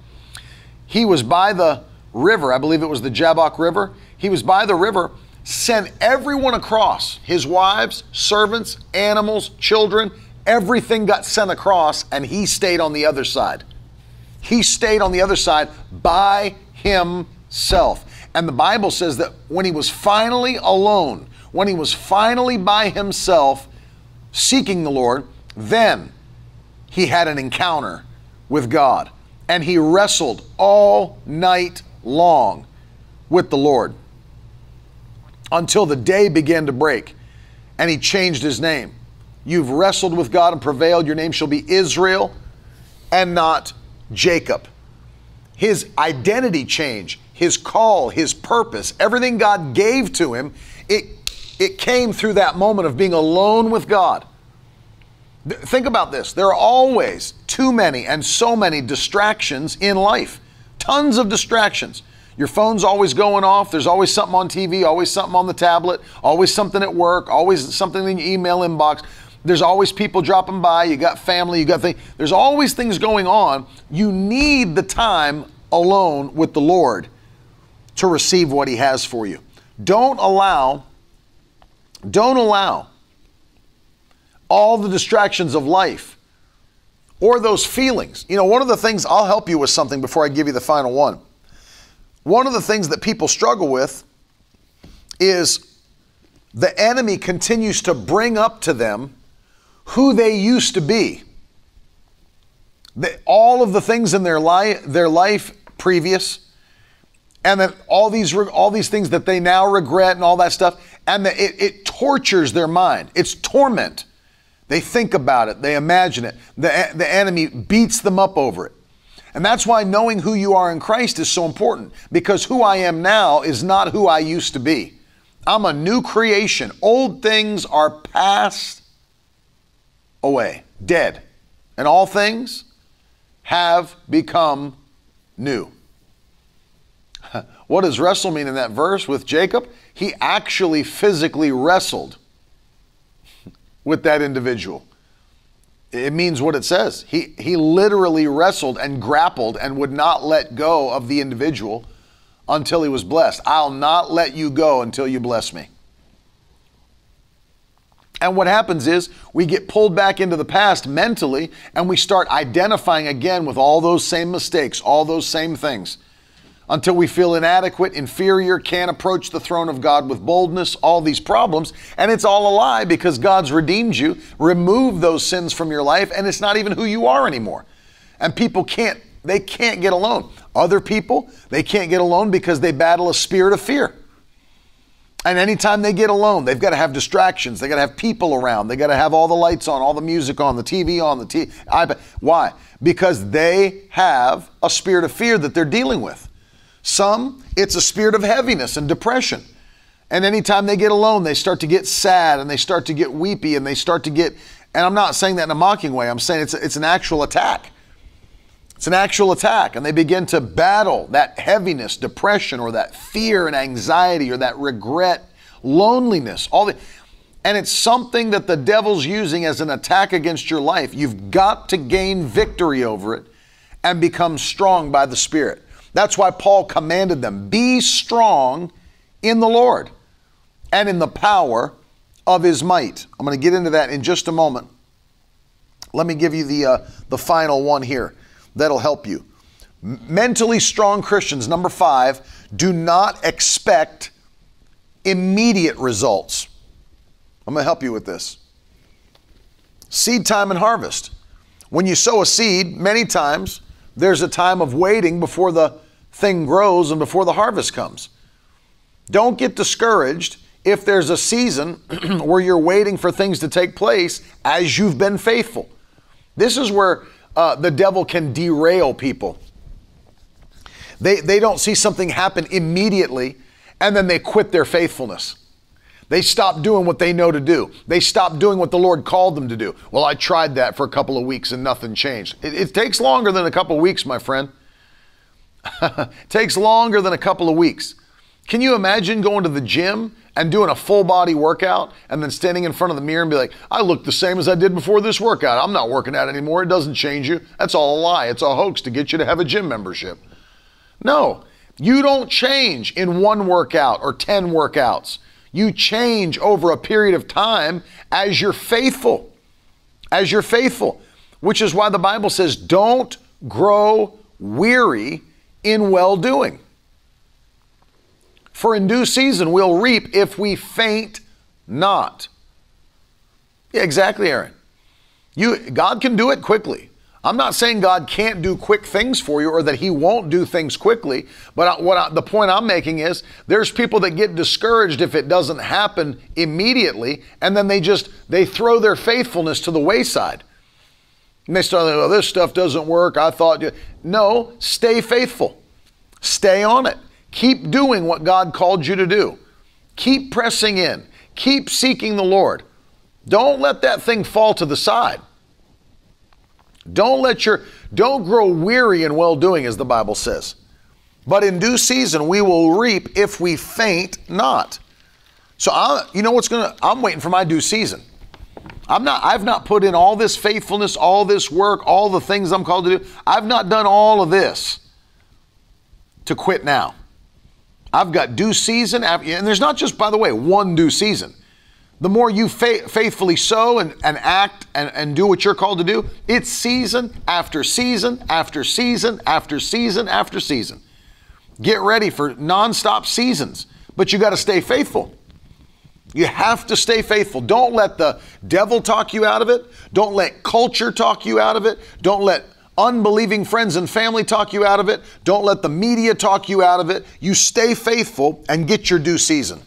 He was by the river, I believe it was the Jabbok River. He was by the river, sent everyone across his wives, servants, animals, children, everything got sent across, and he stayed on the other side. He stayed on the other side by himself. And the Bible says that when he was finally alone, when he was finally by himself seeking the Lord, then he had an encounter with God. And he wrestled all night long with the Lord until the day began to break and he changed his name. You've wrestled with God and prevailed. Your name shall be Israel and not Jacob. His identity change, his call, his purpose, everything God gave to him, it, it came through that moment of being alone with God. Think about this. There are always too many and so many distractions in life. Tons of distractions. Your phone's always going off. There's always something on TV, always something on the tablet, always something at work, always something in your email inbox. There's always people dropping by. You got family, you got things. There's always things going on. You need the time alone with the Lord to receive what He has for you. Don't allow, don't allow all the distractions of life or those feelings. You know, one of the things, I'll help you with something before I give you the final one. One of the things that people struggle with is the enemy continues to bring up to them who they used to be. All of the things in their life, their life previous, and then all these all these things that they now regret and all that stuff, and the, it, it tortures their mind. It's torment. They think about it, they imagine it. The, the enemy beats them up over it. And that's why knowing who you are in Christ is so important because who I am now is not who I used to be. I'm a new creation. Old things are past away, dead, and all things have become new. what does wrestle mean in that verse with Jacob? He actually physically wrestled with that individual. It means what it says. He, he literally wrestled and grappled and would not let go of the individual until he was blessed. I'll not let you go until you bless me. And what happens is we get pulled back into the past mentally and we start identifying again with all those same mistakes, all those same things. until we feel inadequate, inferior, can't approach the throne of God with boldness, all these problems. And it's all a lie because God's redeemed you, removed those sins from your life, and it's not even who you are anymore. And people can't, they can't get alone. Other people, they can't get alone because they battle a spirit of fear. And anytime they get alone, they've got to have distractions. They got to have people around. They got to have all the lights on, all the music on, the TV on, the t-. Why? Because they have a spirit of fear that they're dealing with. Some, it's a spirit of heaviness and depression. And anytime they get alone, they start to get sad and they start to get weepy and they start to get, and I'm not saying that in a mocking way, I'm saying it's, it's an actual attack. It's an actual attack, and they begin to battle that heaviness, depression, or that fear and anxiety, or that regret, loneliness, all the, and it's something that the devil's using as an attack against your life. You've got to gain victory over it and become strong by the Spirit. That's why Paul commanded them be strong in the Lord and in the power of his might. I'm going to get into that in just a moment. Let me give you the, uh, the final one here that'll help you. Mentally strong Christians, number five, do not expect immediate results. I'm going to help you with this. Seed time and harvest. When you sow a seed, many times there's a time of waiting before the thing grows and before the harvest comes. Don't get discouraged if there's a season where you're waiting for things to take place as you've been faithful. This is where uh, the devil can derail people. They, they don't see something happen immediately and then they quit their faithfulness. They stop doing what they know to do. They stop doing what the Lord called them to do. Well, I tried that for a couple of weeks and nothing changed. It, it takes longer than a couple of weeks, my friend. it takes longer than a couple of weeks. Can you imagine going to the gym and doing a full body workout and then standing in front of the mirror and be like, I look the same as I did before this workout. I'm not working out anymore. It doesn't change you. That's all a lie. It's a hoax to get you to have a gym membership. No, you don't change in one workout or 10 workouts. You change over a period of time as you're faithful. As you're faithful, which is why the Bible says, don't grow weary in well doing. For in due season we'll reap if we faint not. Yeah, exactly, Aaron. You, God can do it quickly. I'm not saying God can't do quick things for you or that He won't do things quickly, but what I, the point I'm making is there's people that get discouraged if it doesn't happen immediately, and then they just they throw their faithfulness to the wayside. And they start, oh, this stuff doesn't work. I thought, no, stay faithful, stay on it, keep doing what God called you to do, keep pressing in, keep seeking the Lord. Don't let that thing fall to the side. Don't let your don't grow weary in well doing, as the Bible says. But in due season we will reap if we faint not. So I, you know what's gonna? I'm waiting for my due season. I'm not. I've not put in all this faithfulness, all this work, all the things I'm called to do. I've not done all of this to quit now. I've got due season, and there's not just, by the way, one due season the more you fa- faithfully sow and, and act and, and do what you're called to do, it's season after season after season after season after season. Get ready for nonstop seasons, but you got to stay faithful. You have to stay faithful. Don't let the devil talk you out of it. Don't let culture talk you out of it. Don't let unbelieving friends and family talk you out of it. Don't let the media talk you out of it. You stay faithful and get your due season.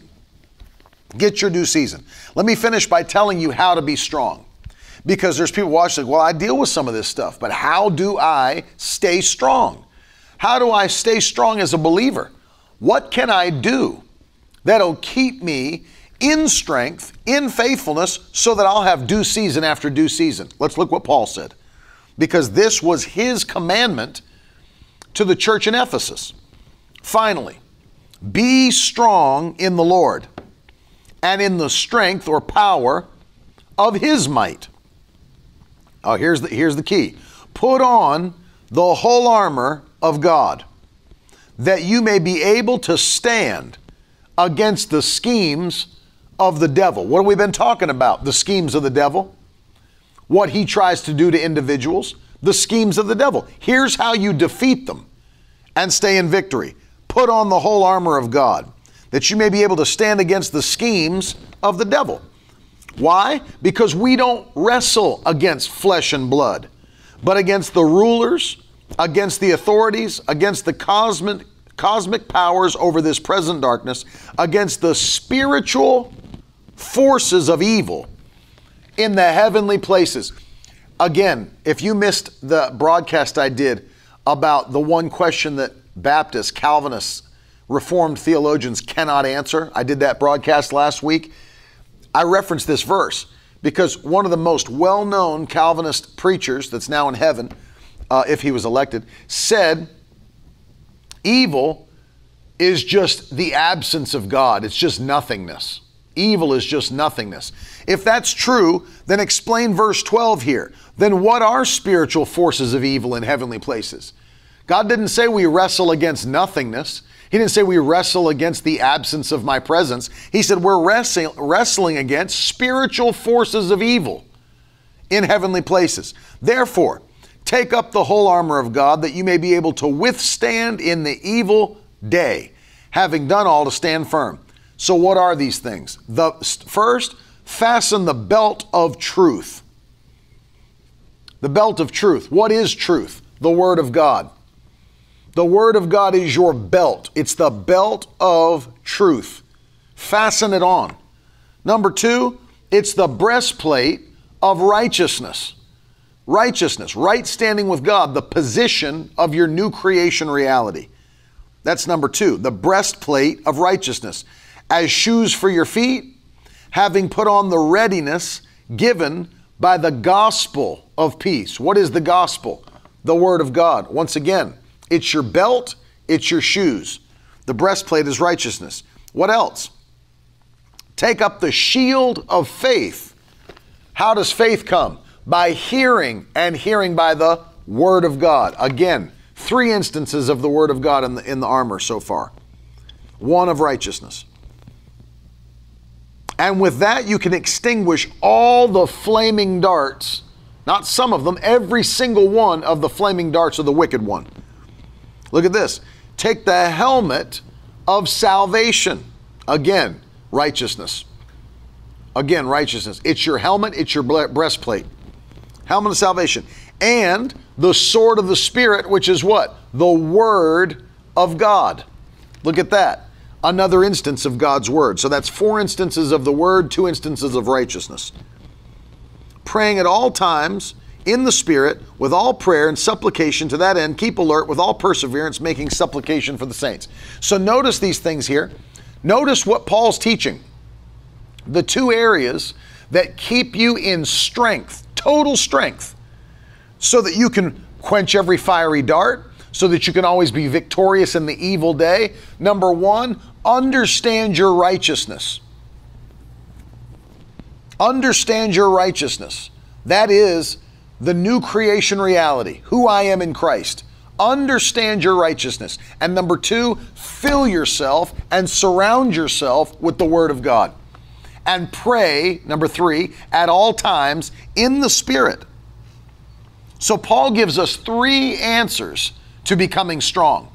Get your due season. Let me finish by telling you how to be strong. Because there's people watching, well, I deal with some of this stuff, but how do I stay strong? How do I stay strong as a believer? What can I do that'll keep me in strength, in faithfulness, so that I'll have due season after due season? Let's look what Paul said. Because this was his commandment to the church in Ephesus. Finally, be strong in the Lord and in the strength or power of his might. Oh, here's the, here's the key put on the whole armor of God, that you may be able to stand against the schemes of the devil. What have we been talking about? The schemes of the devil, what he tries to do to individuals, the schemes of the devil. Here's how you defeat them and stay in victory put on the whole armor of God, that you may be able to stand against the schemes of the devil. Why? Because we don't wrestle against flesh and blood, but against the rulers, against the authorities, against the cosmic cosmic powers over this present darkness, against the spiritual forces of evil in the heavenly places. Again, if you missed the broadcast I did about the one question that Baptists, Calvinists, Reformed theologians cannot answer, I did that broadcast last week. I referenced this verse because one of the most well known Calvinist preachers that's now in heaven, uh, if he was elected, said, Evil is just the absence of God, it's just nothingness. Evil is just nothingness. If that's true, then explain verse 12 here. Then what are spiritual forces of evil in heavenly places? God didn't say we wrestle against nothingness. He didn't say we wrestle against the absence of my presence. He said we're wrestling, wrestling against spiritual forces of evil in heavenly places. Therefore, take up the whole armor of God that you may be able to withstand in the evil day, having done all to stand firm. So, what are these things? The first, fasten the belt of truth. The belt of truth. What is truth? The Word of God. The Word of God is your belt. It's the belt of truth. Fasten it on. Number two, it's the breastplate of righteousness. Righteousness, right standing with God, the position of your new creation reality. That's number two, the breastplate of righteousness as shoes for your feet, having put on the readiness given by the gospel of peace. What is the gospel? The Word of God. Once again, it's your belt, it's your shoes. The breastplate is righteousness. What else? Take up the shield of faith. How does faith come? By hearing, and hearing by the Word of God. Again, three instances of the Word of God in the, in the armor so far. One of righteousness. And with that, you can extinguish all the flaming darts, not some of them, every single one of the flaming darts of the wicked one. Look at this. Take the helmet of salvation. Again, righteousness. Again, righteousness. It's your helmet, it's your breastplate. Helmet of salvation. And the sword of the Spirit, which is what? The Word of God. Look at that another instance of God's word. So that's four instances of the word, two instances of righteousness. Praying at all times in the Spirit with all prayer and supplication to that end, keep alert with all perseverance, making supplication for the saints. So notice these things here. Notice what Paul's teaching. The two areas that keep you in strength, total strength, so that you can quench every fiery dart, so that you can always be victorious in the evil day. Number one, understand your righteousness. Understand your righteousness. That is the new creation reality, who I am in Christ. Understand your righteousness. And number two, fill yourself and surround yourself with the Word of God. And pray, number three, at all times in the Spirit. So Paul gives us three answers to becoming strong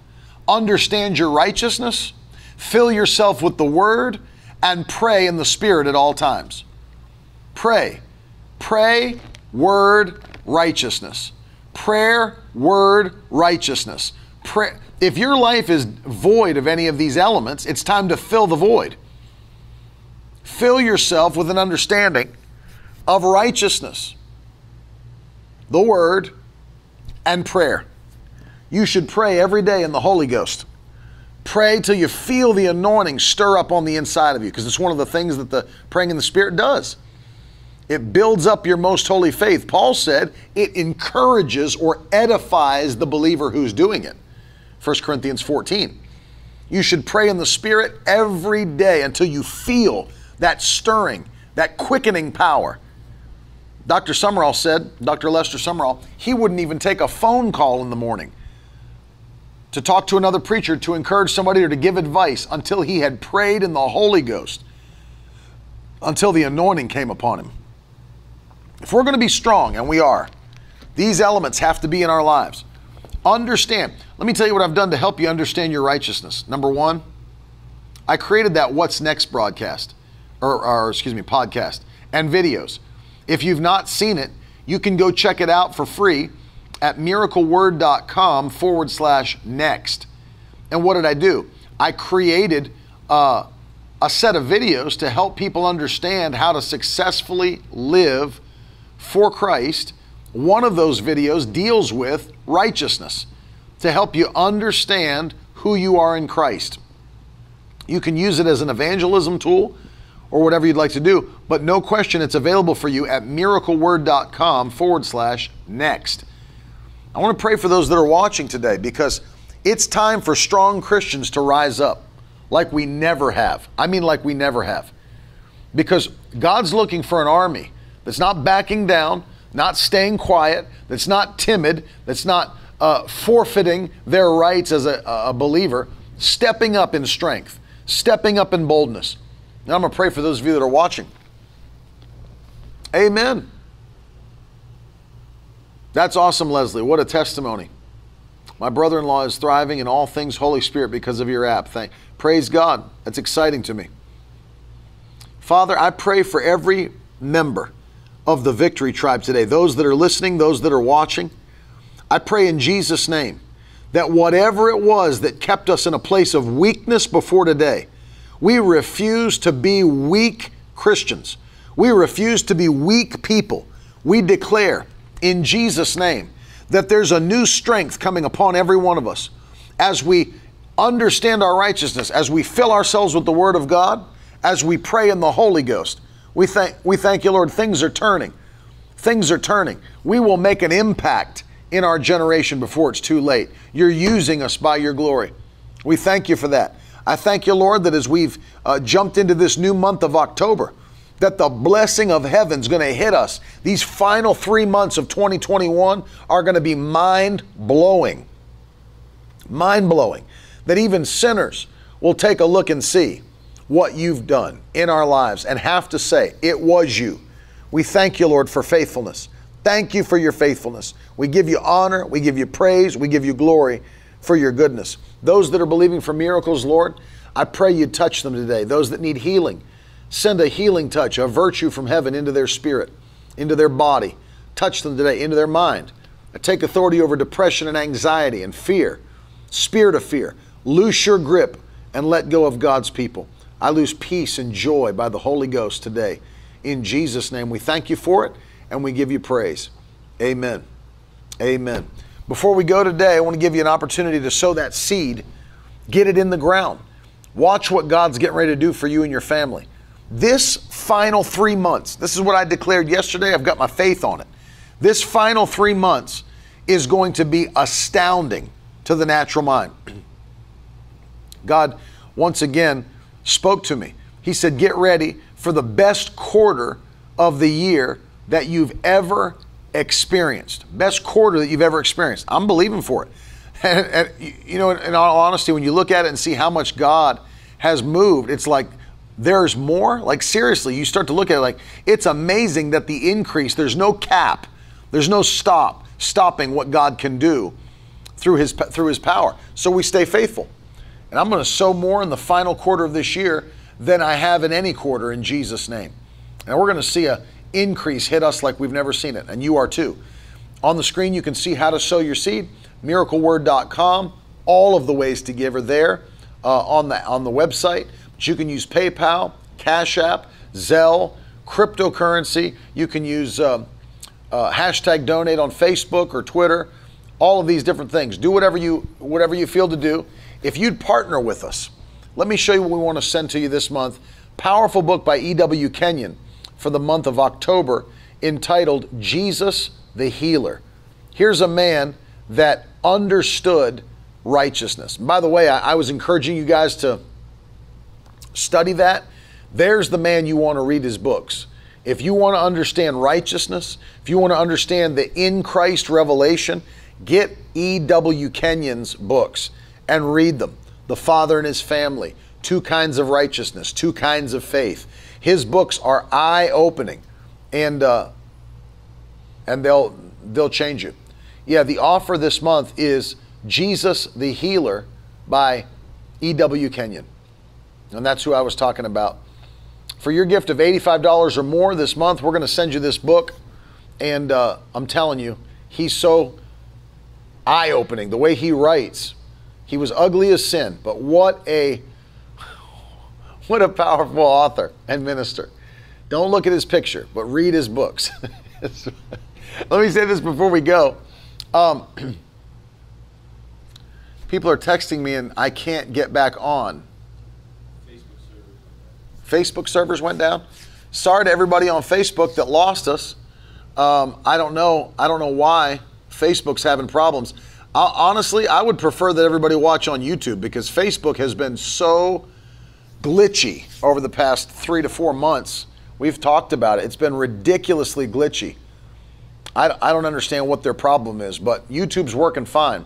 understand your righteousness, Fill yourself with the Word and pray in the Spirit at all times. Pray. Pray, Word, righteousness. Prayer, Word, righteousness. Pray. If your life is void of any of these elements, it's time to fill the void. Fill yourself with an understanding of righteousness, the Word, and prayer. You should pray every day in the Holy Ghost. Pray till you feel the anointing stir up on the inside of you, because it's one of the things that the praying in the Spirit does. It builds up your most holy faith. Paul said it encourages or edifies the believer who's doing it. 1 Corinthians 14. You should pray in the Spirit every day until you feel that stirring, that quickening power. Dr. Sumrall said, Dr. Lester Sumrall, he wouldn't even take a phone call in the morning to talk to another preacher, to encourage somebody, or to give advice until he had prayed in the Holy Ghost, until the anointing came upon him. If we're going to be strong, and we are, these elements have to be in our lives. Understand. Let me tell you what I've done to help you understand your righteousness. Number one, I created that What's Next broadcast, or, or excuse me, podcast and videos. If you've not seen it, you can go check it out for free at miracleword.com forward slash next. And what did I do? I created uh, a set of videos to help people understand how to successfully live for Christ. One of those videos deals with righteousness to help you understand who you are in Christ. You can use it as an evangelism tool or whatever you'd like to do, but no question it's available for you at miracleword.com forward slash next. I want to pray for those that are watching today because it's time for strong Christians to rise up like we never have. I mean, like we never have. Because God's looking for an army that's not backing down, not staying quiet, that's not timid, that's not uh, forfeiting their rights as a, a believer, stepping up in strength, stepping up in boldness. Now I'm going to pray for those of you that are watching. Amen. That's awesome, Leslie. What a testimony. My brother in law is thriving in all things Holy Spirit because of your app. Thank, praise God. That's exciting to me. Father, I pray for every member of the Victory Tribe today, those that are listening, those that are watching. I pray in Jesus' name that whatever it was that kept us in a place of weakness before today, we refuse to be weak Christians. We refuse to be weak people. We declare in Jesus' name that there's a new strength coming upon every one of us as we understand our righteousness, as we fill ourselves with the Word of God, as we pray in the Holy Ghost. We thank, we thank you, Lord, things are turning. Things are turning. We will make an impact in our generation before it's too late. You're using us by your glory. We thank you for that. I thank you, Lord, that as we've uh, jumped into this new month of October, that the blessing of heaven's going to hit us. These final three months of 2021 are going to be mind blowing. Mind blowing. That even sinners will take a look and see what you've done in our lives and have to say, It was you. We thank you, Lord, for faithfulness. Thank you for your faithfulness. We give you honor, we give you praise, we give you glory for your goodness. Those that are believing for miracles, Lord, I pray you touch them today. Those that need healing, Send a healing touch, a virtue from heaven into their spirit, into their body. Touch them today, into their mind. I take authority over depression and anxiety and fear, spirit of fear. Loose your grip and let go of God's people. I lose peace and joy by the Holy Ghost today. In Jesus' name, we thank you for it and we give you praise. Amen. Amen. Before we go today, I want to give you an opportunity to sow that seed, get it in the ground. Watch what God's getting ready to do for you and your family. This final three months, this is what I declared yesterday. I've got my faith on it. This final three months is going to be astounding to the natural mind. God once again spoke to me. He said, Get ready for the best quarter of the year that you've ever experienced. Best quarter that you've ever experienced. I'm believing for it. And, and you know, in all honesty, when you look at it and see how much God has moved, it's like there's more? Like, seriously, you start to look at it like it's amazing that the increase, there's no cap, there's no stop, stopping what God can do through his, through his power. So we stay faithful. And I'm going to sow more in the final quarter of this year than I have in any quarter in Jesus' name. And we're going to see a increase hit us like we've never seen it, and you are too. On the screen, you can see how to sow your seed. MiracleWord.com. All of the ways to give are there uh, on the on the website. You can use PayPal, Cash App, Zelle, cryptocurrency. You can use uh, uh, hashtag donate on Facebook or Twitter. All of these different things. Do whatever you whatever you feel to do. If you'd partner with us, let me show you what we want to send to you this month. Powerful book by E.W. Kenyon for the month of October entitled Jesus the Healer. Here's a man that understood righteousness. by the way, I, I was encouraging you guys to Study that. There's the man you want to read his books. If you want to understand righteousness, if you want to understand the in Christ revelation, get E.W. Kenyon's books and read them. The Father and His Family, Two Kinds of Righteousness, Two Kinds of Faith. His books are eye opening and, uh, and they'll, they'll change you. Yeah, the offer this month is Jesus the Healer by E.W. Kenyon. And that's who I was talking about. For your gift of $85 or more this month, we're going to send you this book. And uh, I'm telling you, he's so eye opening. The way he writes, he was ugly as sin, but what a what a powerful author and minister. Don't look at his picture, but read his books. Let me say this before we go. Um, people are texting me and I can't get back on. Facebook servers went down. Sorry to everybody on Facebook that lost us. Um, I don't know. I don't know why Facebook's having problems. Uh, honestly, I would prefer that everybody watch on YouTube because Facebook has been so glitchy over the past three to four months. We've talked about it. It's been ridiculously glitchy. I, I don't understand what their problem is, but YouTube's working fine.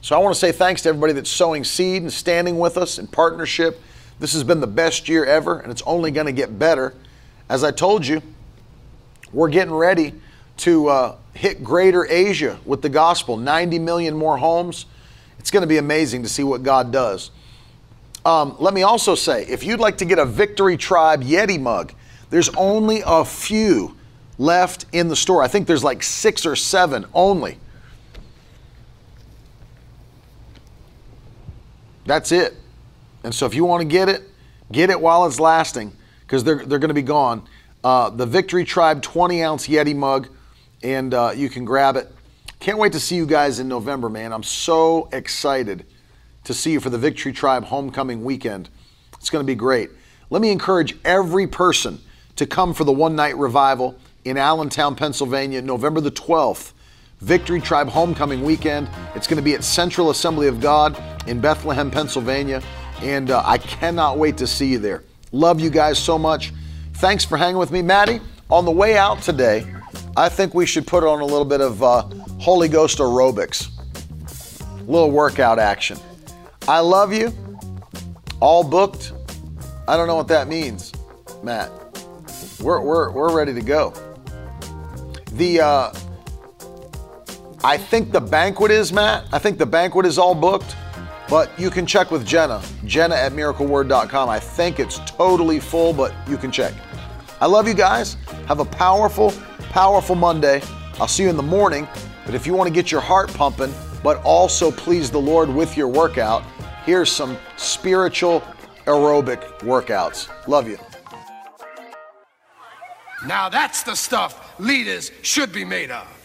So I want to say thanks to everybody that's sowing seed and standing with us in partnership. This has been the best year ever, and it's only going to get better. As I told you, we're getting ready to uh, hit greater Asia with the gospel 90 million more homes. It's going to be amazing to see what God does. Um, let me also say if you'd like to get a Victory Tribe Yeti mug, there's only a few left in the store. I think there's like six or seven only. That's it. And so if you want to get it, get it while it's lasting because they're, they're going to be gone. Uh, the Victory Tribe 20 ounce Yeti mug, and uh, you can grab it. Can't wait to see you guys in November, man. I'm so excited to see you for the Victory Tribe homecoming weekend. It's going to be great. Let me encourage every person to come for the one night revival in Allentown, Pennsylvania, November the 12th. Victory Tribe homecoming weekend. It's going to be at Central Assembly of God in Bethlehem, Pennsylvania. And uh, I cannot wait to see you there. Love you guys so much. Thanks for hanging with me. Maddie, on the way out today, I think we should put on a little bit of uh, Holy Ghost aerobics, a little workout action. I love you. All booked. I don't know what that means, Matt. We're, we're, we're ready to go. The uh, I think the banquet is, Matt. I think the banquet is all booked, but you can check with Jenna. Jenna at miracleword.com. I think it's totally full, but you can check. I love you guys. Have a powerful, powerful Monday. I'll see you in the morning. But if you want to get your heart pumping, but also please the Lord with your workout, here's some spiritual aerobic workouts. Love you. Now that's the stuff leaders should be made of.